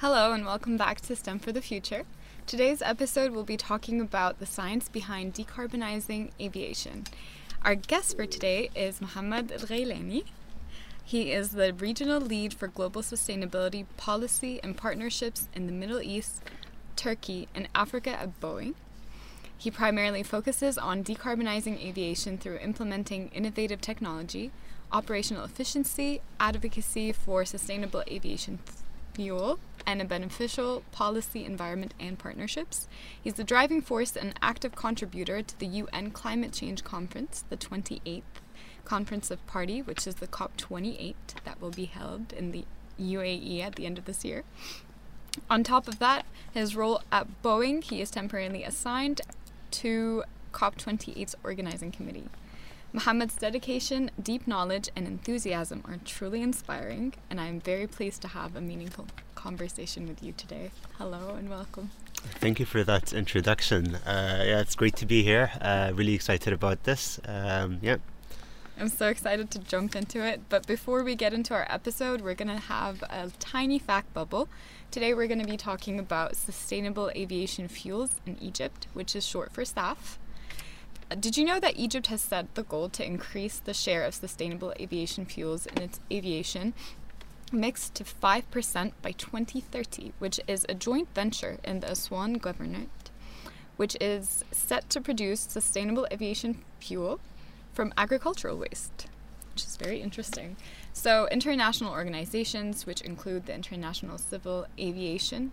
Hello, and welcome back to STEM for the Future. Today's episode will be talking about the science behind decarbonizing aviation. Our guest for today is Mohamed Ghailani. He is the regional lead for global sustainability policy and partnerships in the Middle East, Turkey, and Africa at Boeing. He primarily focuses on decarbonizing aviation through implementing innovative technology, operational efficiency, advocacy for sustainable aviation fuel, and a beneficial policy environment and partnerships. He's the driving force and active contributor to the UN Climate Change Conference, the 28th Conference of Party, which is the COP28 that will be held in the UAE at the end of this year. On top of that, his role at Boeing, he is temporarily assigned to COP28's organizing committee. Mohamed's dedication, deep knowledge, and enthusiasm are truly inspiring, and I am very pleased to have a meaningful conversation with you today. Hello and welcome. Thank you for that introduction. Uh, yeah, it's great to be here. Uh, really excited about this. Um, yeah. I'm so excited to jump into it. But before we get into our episode, we're going to have a tiny fact bubble. Today, we're going to be talking about sustainable aviation fuels in Egypt, which is short for SAF. Did you know that Egypt has set the goal to increase the share of sustainable aviation fuels in its aviation mix to 5% by 2030, which is a joint venture in the Aswan Governorate, which is set to produce sustainable aviation fuel from agricultural waste, which is very interesting. So, international organizations, which include the International Civil Aviation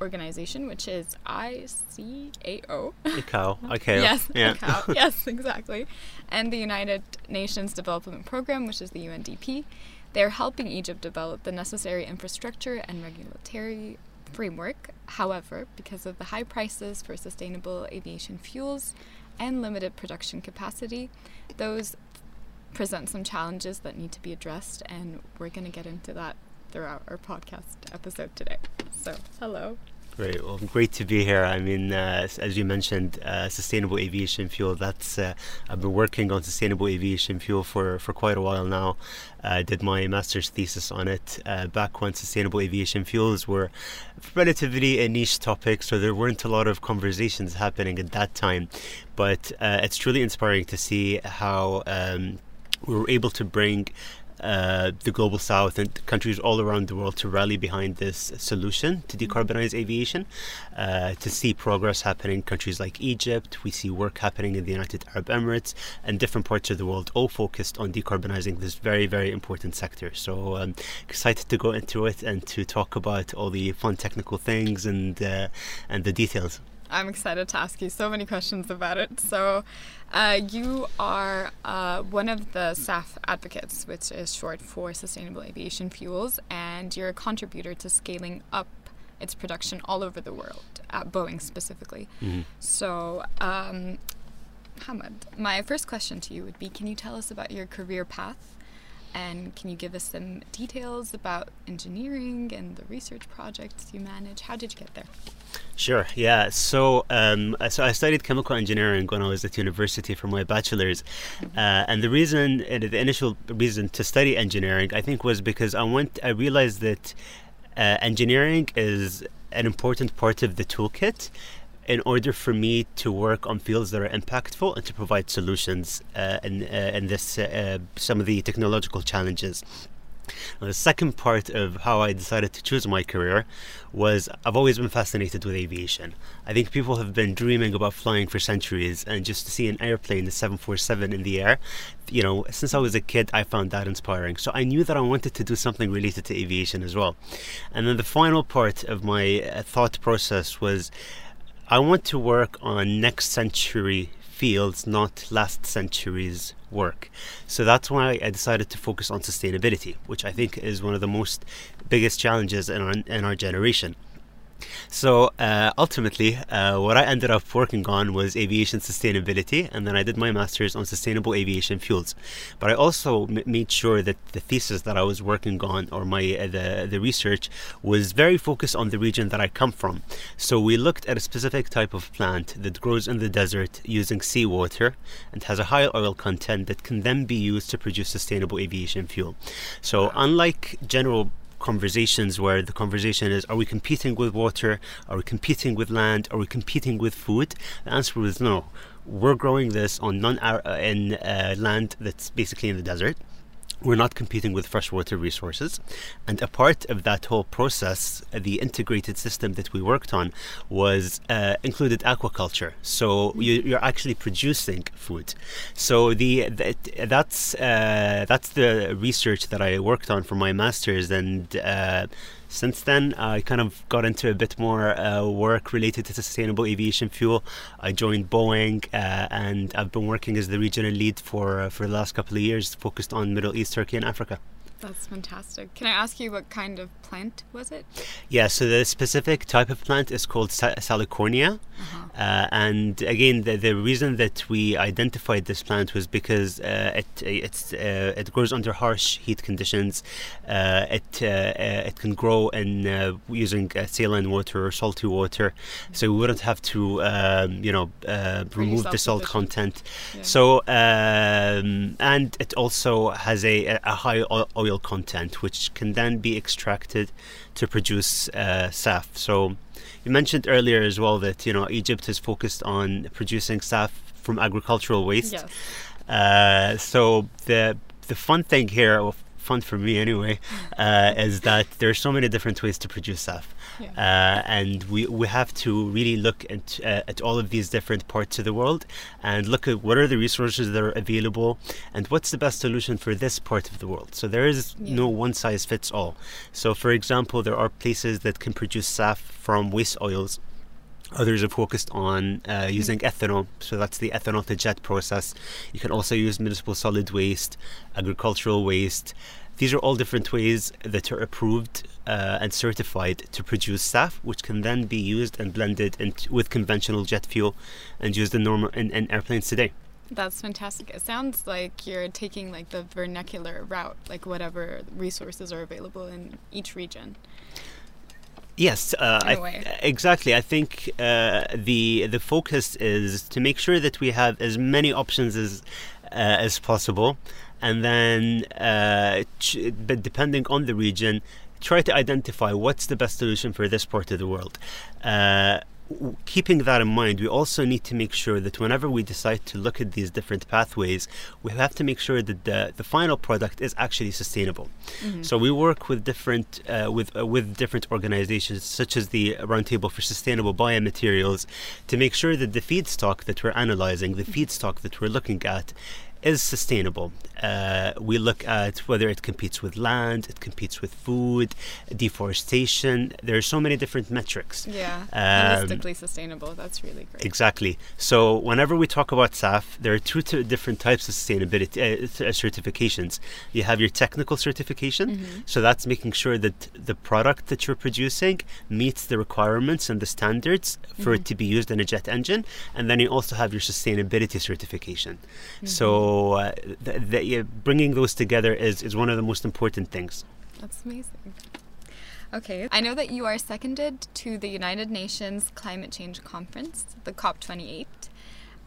organization, which is ICAO. ICAO. Okay. yes, Yeah. ICAO. yes, exactly. And the United Nations Development Program, which is the UNDP. They're helping Egypt develop the necessary infrastructure and regulatory framework. However, because of the high prices for sustainable aviation fuels and limited production capacity, those present some challenges that need to be addressed, and we're going to get into that throughout our podcast episode today. So, hello. Great. Well, great to be here. I mean, uh, as you mentioned, uh, sustainable aviation fuel. That's uh, I've been working on sustainable aviation fuel for, for quite a while now. I did my master's thesis on it uh, back when sustainable aviation fuels were relatively a niche topic, so there weren't a lot of conversations happening at that time. But uh, it's truly inspiring to see how um, we were able to bring uh, the global south and countries all around the world to rally behind this solution to decarbonize aviation, uh, to see progress happening in countries like Egypt. We see work happening in the United Arab Emirates and different parts of the world, all focused on decarbonizing this very, very important sector. So um, excited to go into it and to talk about all the fun technical things and uh, and the details. I'm excited to ask you so many questions about it. So, uh, you are uh, one of the SAF advocates, which is short for Sustainable Aviation Fuels, and you're a contributor to scaling up its production all over the world, at Boeing specifically. Mhm. So, um, Hamad, my first question to you would be Can you tell us about your career path? And can you give us some details about engineering and the research projects you manage? How did you get there? Sure. Yeah. So, um, so I studied chemical engineering when I was at university for my bachelor's, uh, and the reason, the initial reason to study engineering, I think, was because I went. I realized that uh, engineering is an important part of the toolkit in order for me to work on fields that are impactful and to provide solutions uh, in, uh, in this uh, some of the technological challenges. Now, the second part of how I decided to choose my career was I've always been fascinated with aviation. I think people have been dreaming about flying for centuries, and just to see an airplane, the 747 in the air, you know, since I was a kid, I found that inspiring. So I knew that I wanted to do something related to aviation as well. And then the final part of my uh, thought process was I want to work on next century fields, not last century's work. So that's why I decided to focus on sustainability, which I think is one of the most biggest challenges in our, in our generation. So uh, ultimately, uh, what I ended up working on was aviation sustainability, and then I did my master's on sustainable aviation fuels. But I also m- made sure that the thesis that I was working on, or my uh, the the research, was very focused on the region that I come from. So we looked at a specific type of plant that grows in the desert using seawater and has a high oil content that can then be used to produce sustainable aviation fuel. So unlike general conversations where the conversation is: Are we competing with water? Are we competing with land? Are we competing with food? The answer was no. We're growing this on non uh, in uh, land that's basically in the desert we're not competing with freshwater resources. And a part of that whole process, the integrated system that we worked on, was uh, included aquaculture. So you, are actually producing food. So the, the that's uh, that's the research that I worked on for my masters, and uh, since then, I kind of got into a bit more uh, work related to sustainable aviation fuel. I joined Boeing, uh, and I've been working as the regional lead for uh, for the last couple of years, focused on Middle East, Turkey, and Africa. That's fantastic. Can I ask you what kind of plant was it? Yeah, so the specific type of plant is called Salicornia. Uh-huh. Uh, and again, the, the reason that we identified this plant was because uh, it it's uh, it grows under harsh heat conditions. Uh, it uh, uh, it can grow in using saline water or salty water, so we wouldn't have to um, you know remove the salt content. Yeah. So um, and it also has a, a high oil oil content, which can then be extracted to produce uh, SAF. So you mentioned earlier as well that you know Egypt is focused on producing SAF from agricultural waste. Yes. Uh, so the the fun thing here, well, fun for me anyway, uh, is that there are so many different ways to produce SAF. Yeah. Uh, and we, we have to really look at, uh, at all of these different parts of the world and look at what are the resources that are available and what's the best solution for this part of the world. So there is yeah. no one size fits all. So, for example, there are places that can produce SAF from waste oils Others are focused on uh, using ethanol, so that's the ethanol to jet process. You can also use municipal solid waste, agricultural waste. These are all different ways that are approved uh, and certified to produce SAF, which can then be used and blended in with conventional jet fuel and used in normal in, in airplanes today. That's fantastic. It sounds like you're taking like the vernacular route, like whatever resources are available in each region. Yes, uh, I, exactly. I think uh, the the focus is to make sure that we have as many options as uh, as possible, and then, uh, ch- but depending on the region, try to identify what's the best solution for this part of the world. Uh, keeping that in mind, we also need to make sure that whenever we decide to look at these different pathways, we have to make sure that the, the final product is actually sustainable. Mm-hmm. So we work with different uh, with uh, with different organizations such as the Roundtable for Sustainable Biomaterials to make sure that the feedstock that we're analyzing, the feedstock that we're looking at, is sustainable. Uh, we look at whether it competes with land, it competes with food, deforestation. There are so many different metrics. Yeah, um, holistically sustainable. That's really great. Exactly. So whenever we talk about SAF, there are two t- different types of sustainability uh, uh, certifications. You have your technical certification, mm-hmm. so that's making sure that the product that you're producing meets the requirements and the standards for mm-hmm. it to be used in a jet engine, and then you also have your sustainability certification. Mm-hmm. So so uh, th- bringing those together is, is one of the most important things. That's amazing. Okay, I know that you are seconded to the United Nations Climate Change Conference, the COP28.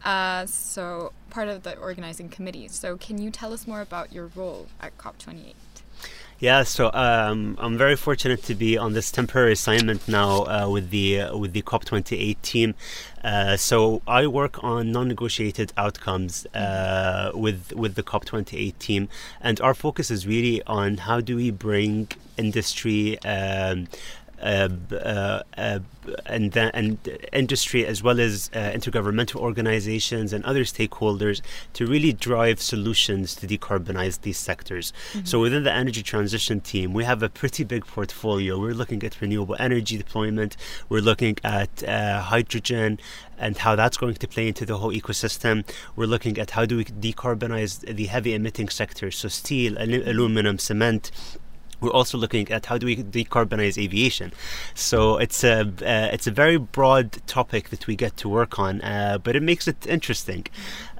Uh, so, part of the organizing committee. So, can you tell us more about your role at COP28? Yeah, so um, I'm very fortunate to be on this temporary assignment now uh, with the uh, with the COP28 team. Uh, so I work on non-negotiated outcomes uh, with with the COP28 team, and our focus is really on how do we bring industry. Um, and then and industry as well as uh, intergovernmental organizations and other stakeholders to really drive solutions to decarbonize these sectors. Mm-hmm. So within the energy transition team, we have a pretty big portfolio. We're looking at renewable energy deployment. We're looking at uh, hydrogen and how that's going to play into the whole ecosystem. We're looking at how do we decarbonize the heavy emitting sectors, so steel, aluminum, cement we're also looking at how do we decarbonize aviation. So it's a uh, it's a very broad topic that we get to work on, uh, but it makes it interesting.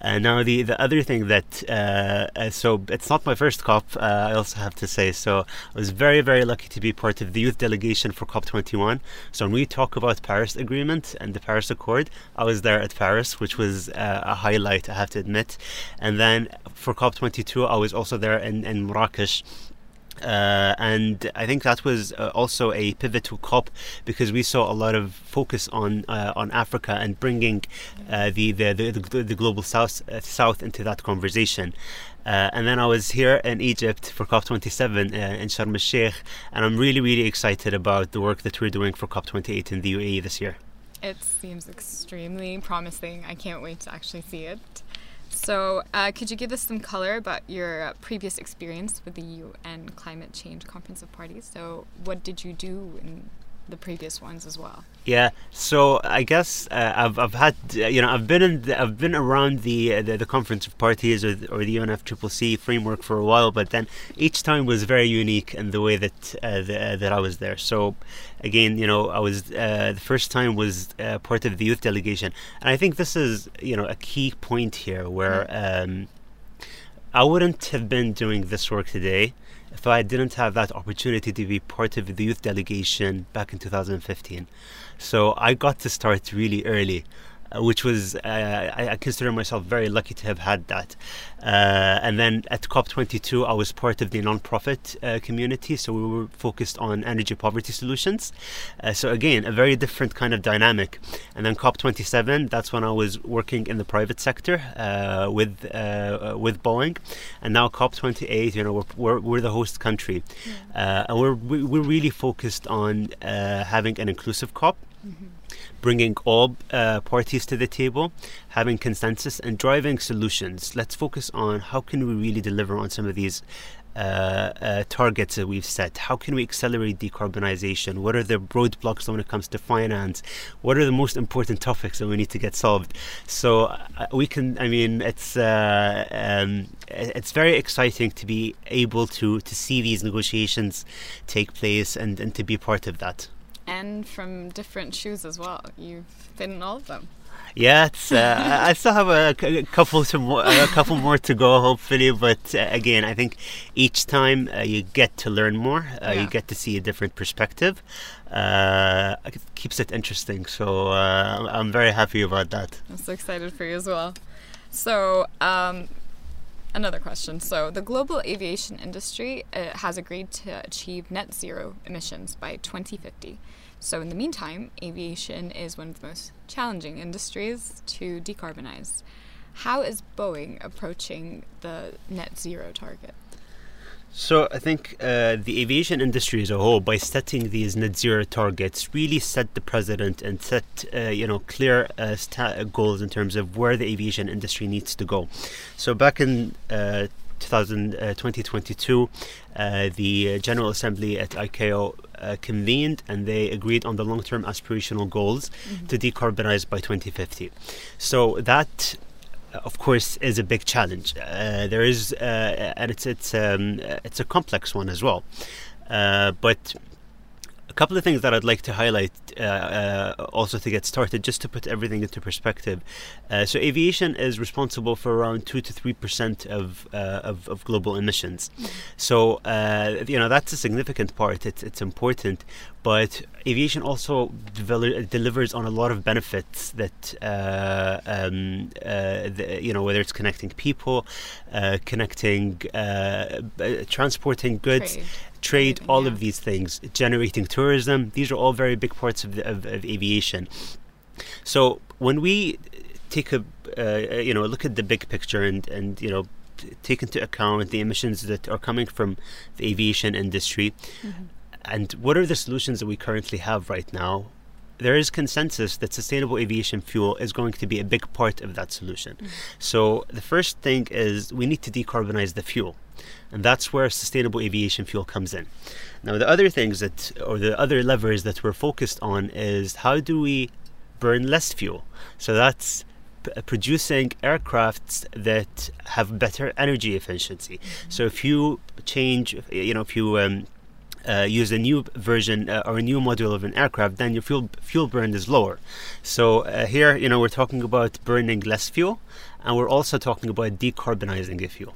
Uh, now the the other thing that uh, uh, so it's not my first COP. Uh, I also have to say so. I was very very lucky to be part of the youth delegation for COP 21. So when we talk about Paris Agreement and the Paris Accord, I was there at Paris, which was a highlight. I have to admit. And then for COP 22, I was also there in in Marrakesh Uh, and I think that was uh, also a pivotal COP because we saw a lot of focus on uh, on Africa and bringing uh, the, the, the the global south uh, south into that conversation. Uh, and then I was here in Egypt for COP27 in Sharm el Sheikh, and I'm really really excited about the work that we're doing for COP28 in the UAE this year. It seems extremely promising. I can't wait to actually see it. So, uh, could you give us some color about your previous experience with the UN Climate Change Conference of Parties? So, what did you do in the previous ones as well? Yeah, so I guess uh, I've, I've had you know I've been in the, I've been around the, uh, the, the conference of parties or the, or the UNFCCC framework for a while, but then each time was very unique in the way that uh, the, uh, that I was there. So again, you know, I was uh, the first time was uh, part of the youth delegation, and I think this is you know a key point here where um, I wouldn't have been doing this work today if I didn't have that opportunity to be part of the youth delegation back in 2015. So I got to start really early. Uh, which was uh, I, I, consider myself very lucky to have had that. Uh, and then at COP22, I was part of the nonprofit uh, community, so we were focused on energy poverty solutions. Uh, so again, a very different kind of dynamic. And then COP27, that's when I was working in the private sector uh, with with Boeing, and now COP28, you know, we're, we're, we're the host country, and we're we're really focused on having an inclusive COP. Mm-hmm bringing all uh, parties to the table, having consensus, and driving solutions. Let's focus on how can we really deliver on some of these uh, uh, targets that we've set? How can we accelerate decarbonization? What are the roadblocks when it comes to finance? What are the most important topics that we need to get solved? So uh, we can. I mean, it's uh, um, it's very exciting to be able to to see these negotiations take place and and to be part of that and from different shoes as well. You've been in all of them. Yeah, it's, uh, I still have a, a couple to more, a couple more to go, hopefully. But uh, again, I think each time uh, you get to learn more, uh, yeah. you get to see a different perspective. Uh, it keeps it interesting, so uh, I'm very happy about that. I'm so excited for you as well. So, um, another question. So, the global aviation industry uh, has agreed to achieve net zero emissions by 2050. So, in the meantime, aviation is one of the most challenging industries to decarbonize. How is Boeing approaching the net zero target? So I think uh, the aviation industry as a whole, by setting these net zero targets, really set the precedent and set uh, you know clear uh, goals in terms of where the aviation industry needs to go. So back in uh, 2000, uh, 2022, uh, the General Assembly at ICAO uh, convened and they agreed on the long term aspirational goals mm-hmm. to decarbonize by 2050. So that of course, is a big challenge. Uh, there is, uh, and it's it's um, it's a complex one as well. Uh, but a couple of things that I'd like to highlight uh, uh, also to get started, just to put everything into perspective. Uh, so, aviation is responsible for around two to three percent of, of, of global emissions. So, you know that's a significant part. It's it's important, but aviation also devel- delivers on a lot of benefits that uh, um, uh, the, you know whether it's connecting people, uh, connecting, uh, transporting goods. Trade, trade all yeah. of these things, generating tourism. These are all very big parts of, the, of, of aviation. So when we take a uh, you know look at the big picture and and you know take into account the emissions that are coming from the aviation industry. Mm-hmm and what are the solutions that we currently have right now? There is consensus that sustainable aviation fuel is going to be a big part of that solution. Mm-hmm. So, the first thing is we need to decarbonize the fuel. And that's where sustainable aviation fuel comes in. Now, the other things that, or the other levers that we're focused on is how do we burn less fuel? So, that's producing aircrafts that have better energy efficiency. Mm-hmm. So if you change, you know, if you um, uh, use a new version uh, or a new module of an aircraft, then your fuel fuel burn is lower. So uh, here, you know, we're talking about burning less fuel, and we're also talking about decarbonizing the fuel.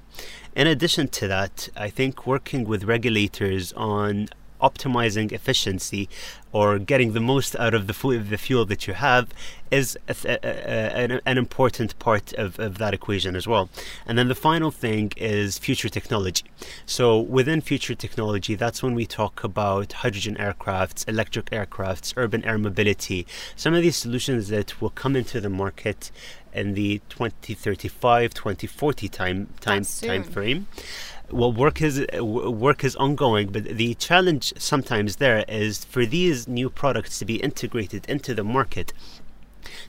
In addition to that, I think working with regulators on optimizing efficiency or getting the most out of the, fu- the fuel that you have is a, a, a, an, an, important part of, of that equation as well. And then the final thing is future technology. So within future technology, that's when we talk about hydrogen aircrafts, electric aircrafts, urban air mobility, some of these solutions that will come into the market in the 2035 2040 time time time frame well work is work is ongoing but the challenge sometimes there is for these new products to be integrated into the market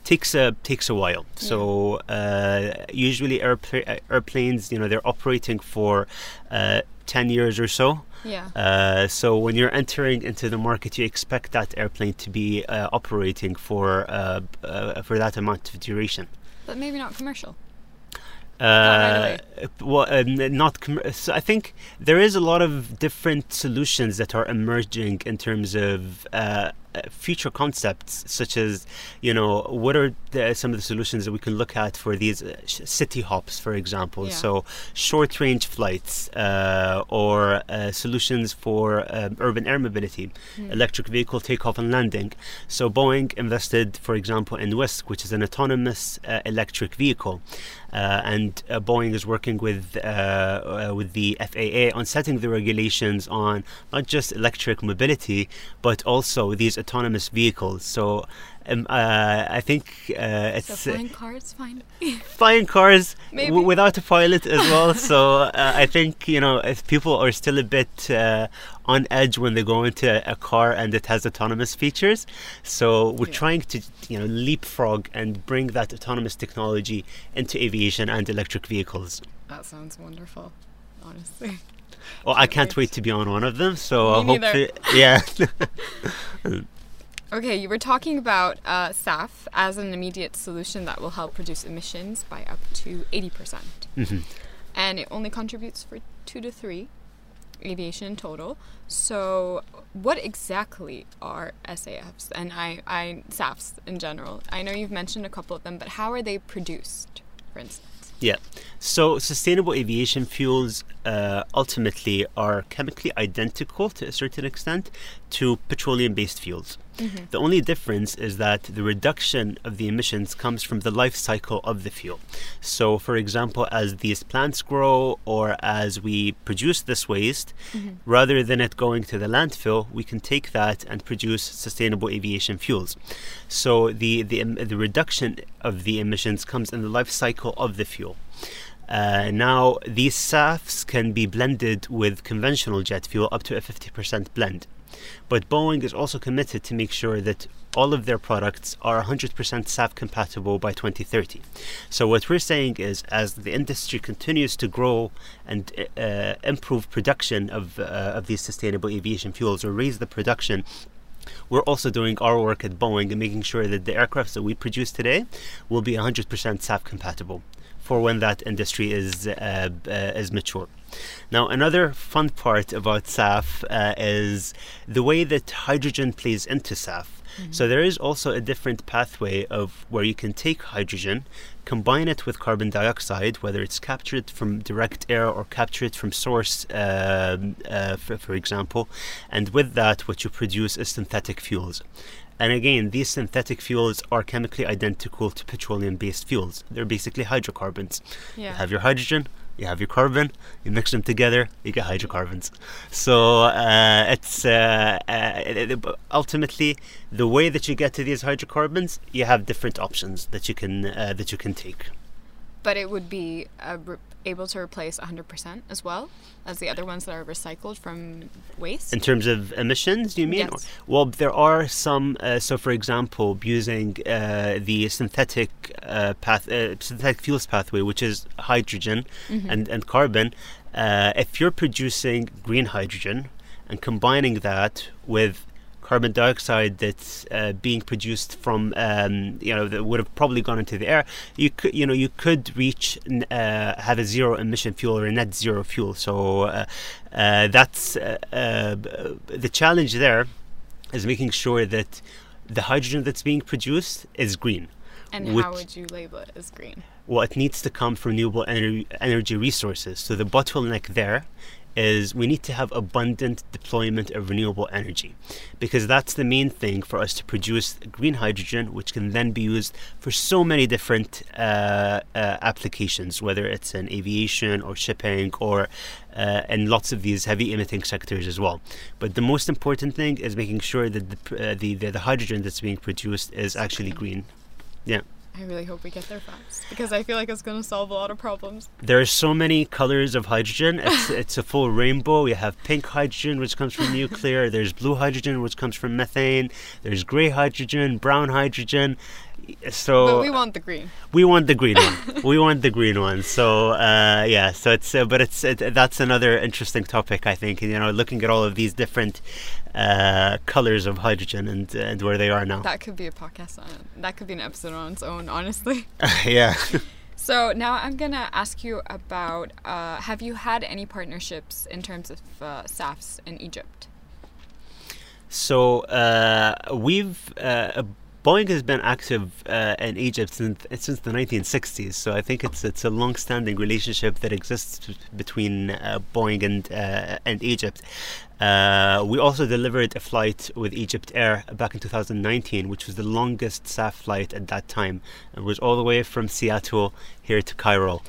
takes a takes a while. Yeah. So uh, usually airpla- airplanes, you know, they're operating for uh, ten years or so. Yeah. Uh, so when you're entering into the market, you expect that airplane to be uh, operating for uh, uh, for that amount of duration. But maybe not commercial. Uh, well, uh, not. Com- so I think there is a lot of different solutions that are emerging in terms of uh, future concepts such as you know what are the, some of the solutions that we can look at for these uh, city hops for example yeah. so short range flights uh, or uh, solutions for um, urban air mobility mm. electric vehicle takeoff and landing so boeing invested for example in wisk which is an autonomous uh, electric vehicle uh, and Boeing is working with with the FAA on setting the regulations on not just electric mobility but also these autonomous vehicles. So um, uh, I think uh, it's so flying cars, fine. flying cars w- without a pilot as well. so uh, I think you know if people are still a bit uh, on edge when they go into a, a, car and it has autonomous features. So we're yeah. trying to you know leapfrog and bring that autonomous technology into aviation and electric vehicles. That sounds wonderful, honestly. Well, I can't wait to be on one of them. So Me hopefully, yeah. Okay, you were talking about uh, SAF as an immediate solution that will help reduce emissions by up to 80%. percent mm-hmm. And it only contributes for two to three aviation in total. So, what exactly are SAFs and I, I SAFs in general? I know you've mentioned a couple of them, but how are they produced, for instance? Yeah. So sustainable aviation fuels uh, ultimately are chemically identical to a certain extent to petroleum based fuels. Mm-hmm. The only difference is that the reduction of the emissions comes from the life cycle of the fuel. So, for example, as these plants grow or as we produce this waste, mm-hmm. rather than it going to the landfill, we can take that and produce sustainable aviation fuels. So, the, the, the reduction of the emissions comes in the life cycle of the fuel. Uh, now, these SAFs can be blended with conventional jet fuel up to a 50% blend. But Boeing is also committed to make sure that all of their products are 100% SAF compatible by 2030. So what we're saying is, as the industry continues to grow and uh, improve production of uh, of these sustainable aviation fuels or raise the production. We're also doing our work at Boeing and making sure that the aircrafts that we produce today will be 100% SAF compatible for when that industry is uh, uh, is mature. Now, another fun part about SAF uh, is the way that hydrogen plays into SAF. Mm-hmm. So there is also a different pathway of where you can take hydrogen, combine it with carbon dioxide, whether it's captured from direct air or captured from source, uh, uh, for, for example, and with that, what you produce is synthetic fuels. And again, these synthetic fuels are chemically identical to petroleum based fuels. They're basically hydrocarbons. Yeah. You have your hydrogen, you have your carbon, you mix them together, you get hydrocarbons. So uh, it's uh, uh, ultimately the way that you get to these hydrocarbons. You have different options that you can uh, that you can take. But it would be re- able to replace 100% as well as the other ones that are recycled from waste? In terms of emissions, do you mean? Yes. Well, there are some. Uh, so, for example, using uh, the synthetic uh, path, uh, synthetic fuels pathway, which is hydrogen mm-hmm. and, and carbon, uh, if you're producing green hydrogen and combining that with carbon dioxide that's uh, being produced from um, you know that would have probably gone into the air you could you know you could reach uh, have a zero emission fuel or a net zero fuel. So uh, uh that's uh, uh, the challenge there is making sure that the hydrogen that's being produced is green. And which, how would you label it as green? Well, it needs to come from renewable energy resources. So the bottleneck there is we need to have abundant deployment of renewable energy because that's the main thing for us to produce green hydrogen, which can then be used for so many different uh, uh, applications, whether it's in aviation or shipping or uh, in lots of these heavy emitting sectors as well. But the most important thing is making sure that the, uh, the, the hydrogen that's being produced is actually green. Yeah. I really hope we get there fast because I feel like it's going to solve a lot of problems. There are so many colors of hydrogen. It's, it's a full rainbow. We have pink hydrogen, which comes from nuclear. There's blue hydrogen, which comes from methane. There's gray hydrogen, brown hydrogen so but we want the green. We want the green one. we want the green one. So uh, yeah, so it's uh, but it's it, that's another interesting topic I think. You know, looking at all of these different uh, colors of hydrogen and and where they are now. That could be a podcast on it. That could be an episode on its own, honestly. yeah. So now I'm gonna ask you about: uh, Have you had any partnerships in terms of uh, SAFs in Egypt? So uh, we've uh, Boeing has been active uh, in Egypt since since the 1960s, so I think it's it's a long-standing relationship that exists between uh, Boeing and uh, and Egypt. Uh, we also delivered a flight with Egypt Air back in 2019, which was the longest SAF flight at that time. It was all the way from Seattle here to Cairo.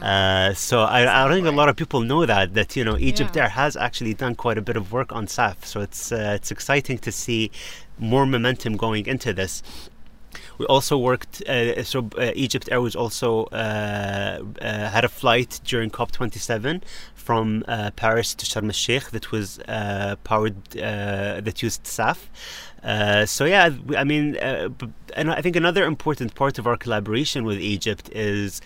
Uh, so I, I, don't think a lot of people know that that you know Egypt yeah. Air has actually done quite a bit of work on SAF. So it's uh, it's exciting to see more momentum going into this. We also worked. Uh, so uh, Egypt Air was also uh, uh, had a flight during COP27 from Paris to Sharm el Sheikh that was powered that used SAF. Uh, so yeah, I mean, uh, and I think another important part of our collaboration with Egypt is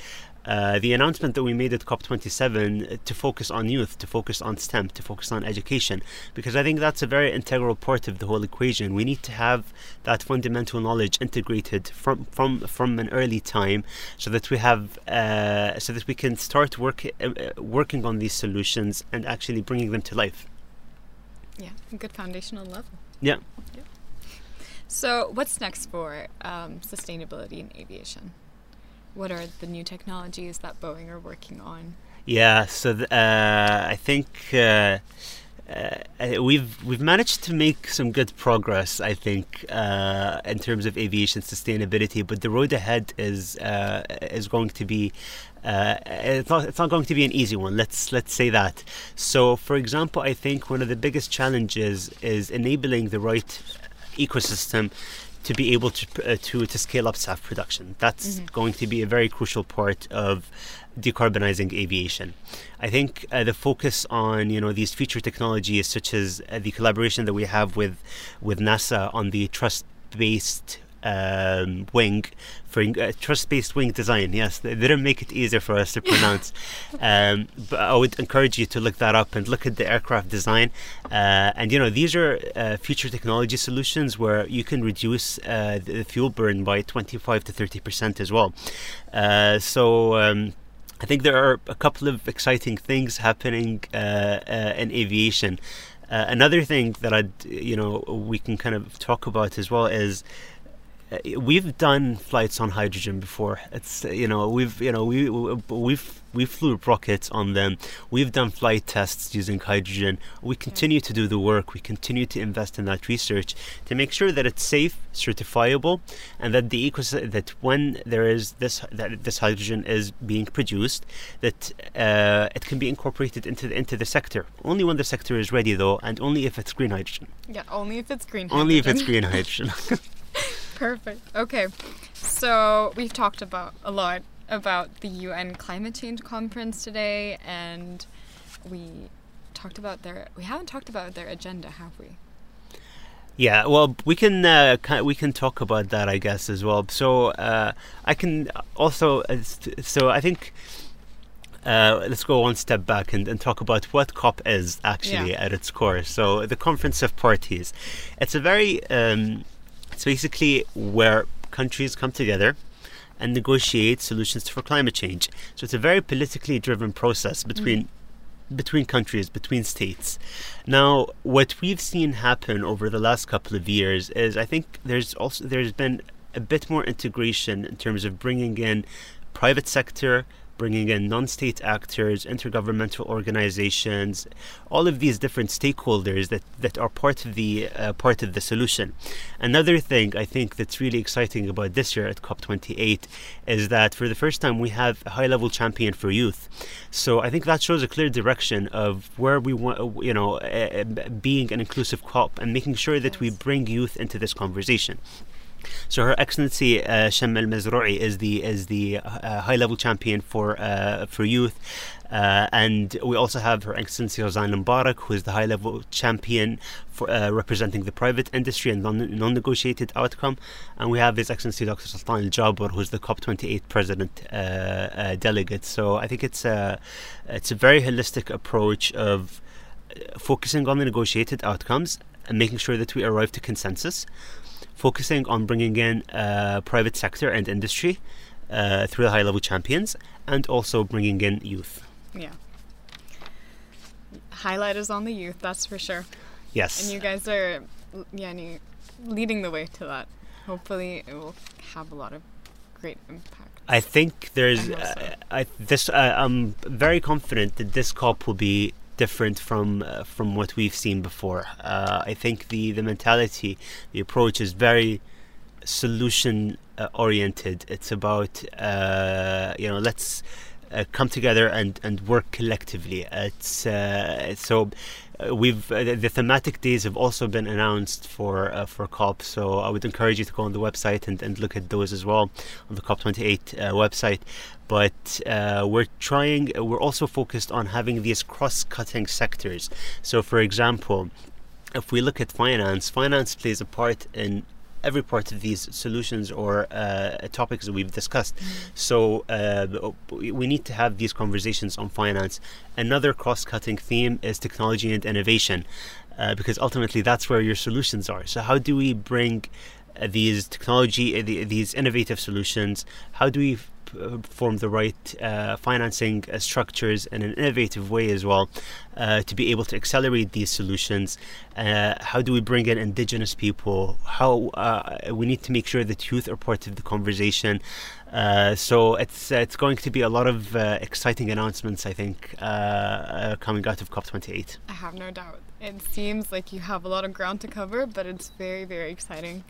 uh, the announcement that we made at COP27 to focus on youth, to focus on STEM, to focus on education, because I think that's a very integral part of the whole equation. We need to have that fundamental knowledge integrated from from from an early time, so that we have uh, so that we can start work uh, working on these solutions and actually bringing them to life. Yeah, a good foundational level. Yeah. yeah. So, what's next for um, sustainability in aviation? What are the new technologies that Boeing are working on? Yeah, so th- uh, I think uh, uh, we've we've managed to make some good progress. I think uh, in terms of aviation sustainability, but the road ahead is uh, is going to be. Uh, it's not. It's not going to be an easy one. Let's let's say that. So, for example, I think one of the biggest challenges is enabling the right ecosystem to be able to uh, to to scale up SAF production. That's mm-hmm. going to be a very crucial part of decarbonizing aviation. I think uh, the focus on you know these future technologies, such as uh, the collaboration that we have with with NASA on the truss braced um, wing for uh, truss-braced wing design. Yes, they didn't make it easier for us to pronounce. um, but I would encourage you to look that up and look at the aircraft design. Uh, and you know, these are uh, future technology solutions where you can reduce uh, the fuel burn by 25 to 30 percent as well. Uh, so. Um, I think there are a couple of exciting things happening uh, in aviation. another thing that I'd, you know, we can kind of talk about as well is we've done flights on hydrogen before. It's you know we've you know we we've we flew rockets on them. We've done flight tests using hydrogen. We continue to do the work. We continue to invest in that research to make sure that it's safe, certifiable, and that the ecosystem that when there is this that this hydrogen is being produced, that uh, it can be incorporated into the, into the sector. Only when the sector is ready, though, and only if it's green hydrogen. Yeah, only if it's green. Hydrogen. Only if it's green hydrogen. Perfect. Okay. So we've talked about a lot about the UN climate change conference today and we talked about their we haven't talked about their agenda, have we? Yeah, well, we can uh, we can talk about that, I guess, as well. So uh, I can also uh, so I think uh, let's go one step back and, and, talk about what COP is actually yeah. at its core. So the Conference of Parties, it's a very um, it's basically where countries come together and negotiate solutions for climate change. So it's a very politically driven process between mm. between countries, between states. Now, what we've seen happen over the last couple of years is I think there's also there's been a bit more integration in terms of bringing in private sector, bringing in non-state actors, intergovernmental organizations, all of these different stakeholders that, that are part of the uh, part of the solution. Another thing I think that's really exciting about this year at COP28 is that for the first time we have a high-level champion for youth. So I think that shows a clear direction of where we want, you know, uh, being an inclusive COP and making sure that we bring youth into this conversation. So Her Excellency uh, Shamma Al Mazrui is the is the uh, high level champion for uh, for youth. Uh, and we also have Her Excellency Razan Mubarak, who is the high level champion for uh, representing the private industry and non negotiated outcome. And we have His Excellency Dr. Sultan Al who is the COP28 president uh, uh, delegate. So I think it's a, it's a very holistic approach of uh, focusing on the negotiated outcomes and making sure that we arrive to consensus focusing on bringing in uh, private sector and industry uh, through the high level champions and also bringing in youth. Yeah. Highlight is on the youth, that's for sure. Yes. And you guys are yani, leading the way to that. Hopefully, it will have a lot of great impact. I think there's. I, uh, I this. Uh, I'm very confident that this COP will be different from uh, from what we've seen before. Uh, I think the the mentality, the approach is very solution uh, oriented. It's about uh, you know let's uh, come together and, and work collectively. It's uh, so uh, we've uh, the thematic days have also been announced for uh, for COP. So I would encourage you to go on the website and, and look at those as well on the COP28 uh, website. But we're trying. We're also focused on having these cross-cutting sectors. So, for example, if we look at finance, finance plays a part in every part of these solutions or uh, topics that we've discussed. Mm. So uh, we need to have these conversations on finance. Another cross-cutting theme is technology and innovation, uh, because ultimately that's where your solutions are. So how do we bring uh, these technology, uh, these innovative solutions? How do we form the right uh, financing uh, structures in an innovative way as well uh, to be able to accelerate these solutions. Uh, how do we bring in indigenous people? How uh, we need to make sure that youth are part of the conversation. Uh, so it's it's going to be a lot of exciting announcements, I think, coming out of COP28. I have no doubt. It seems like you have a lot of ground to cover, but it's very, very exciting.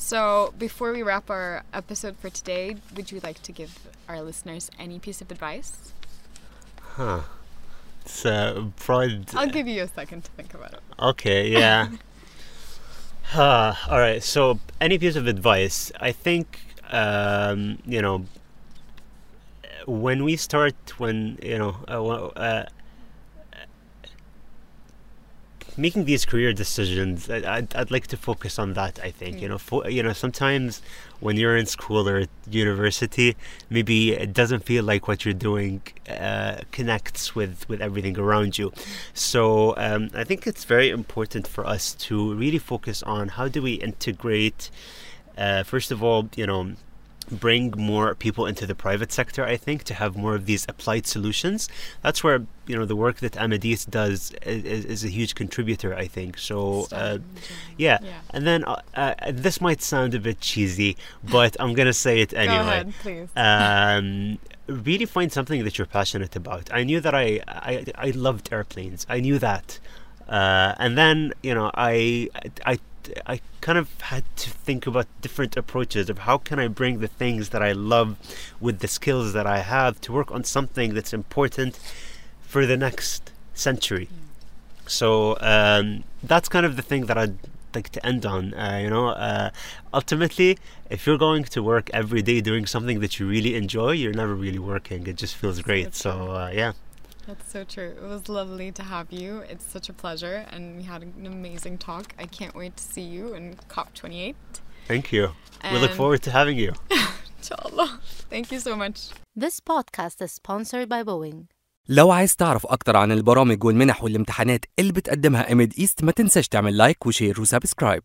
So, before we wrap our episode for today, would you like to give our listeners any piece of advice? Huh. It's uh, broad. I'll give you a second to think about it. Okay, yeah. uh, all right, so any piece of advice, I think, um, you know, when we start, when, you know, uh, uh making these career decisions, I'd, I'd like to focus on that. I think mm. you know, fo- you know, sometimes when you're in school or university, maybe it doesn't feel like what you're doing uh, connects with with everything around you. So um, I think it's very important for us to really focus on how do we integrate. Uh, first of all, you know bring more people into the private sector i think to have more of these applied solutions. That's where you know the work that Amideast does is, is a huge contributor i think. So uh, yeah. yeah. and then uh, uh, this might sound a bit cheesy but i'm gonna say it anyway Go ahead, please. Um, really find something that you're passionate about. I knew that i i, I loved airplanes. I knew that. Uh, and then you know I I I kind of had to think about different approaches of how can I bring the things that I love with the skills that I have to work on something that's important for the next century. So um, that's kind of the thing that I'd like to end on. Uh, you know, uh, ultimately, if you're going to work every day doing something that you really enjoy, you're never really working. It just feels great. So uh, yeah. That's so true. It was lovely to have you. It's such a pleasure, and we had an amazing talk. I can't wait to see you in COP28. Thank you. And we look forward to having you. Inshallah. Thank you so much. This podcast is sponsored by Boeing. لو عايز تعرف أكتر عن البرامج والمنح والامتحانات اللي بتقدمها إيميد إيست ما تنساش تعمل لايك وشير وسبسكرايب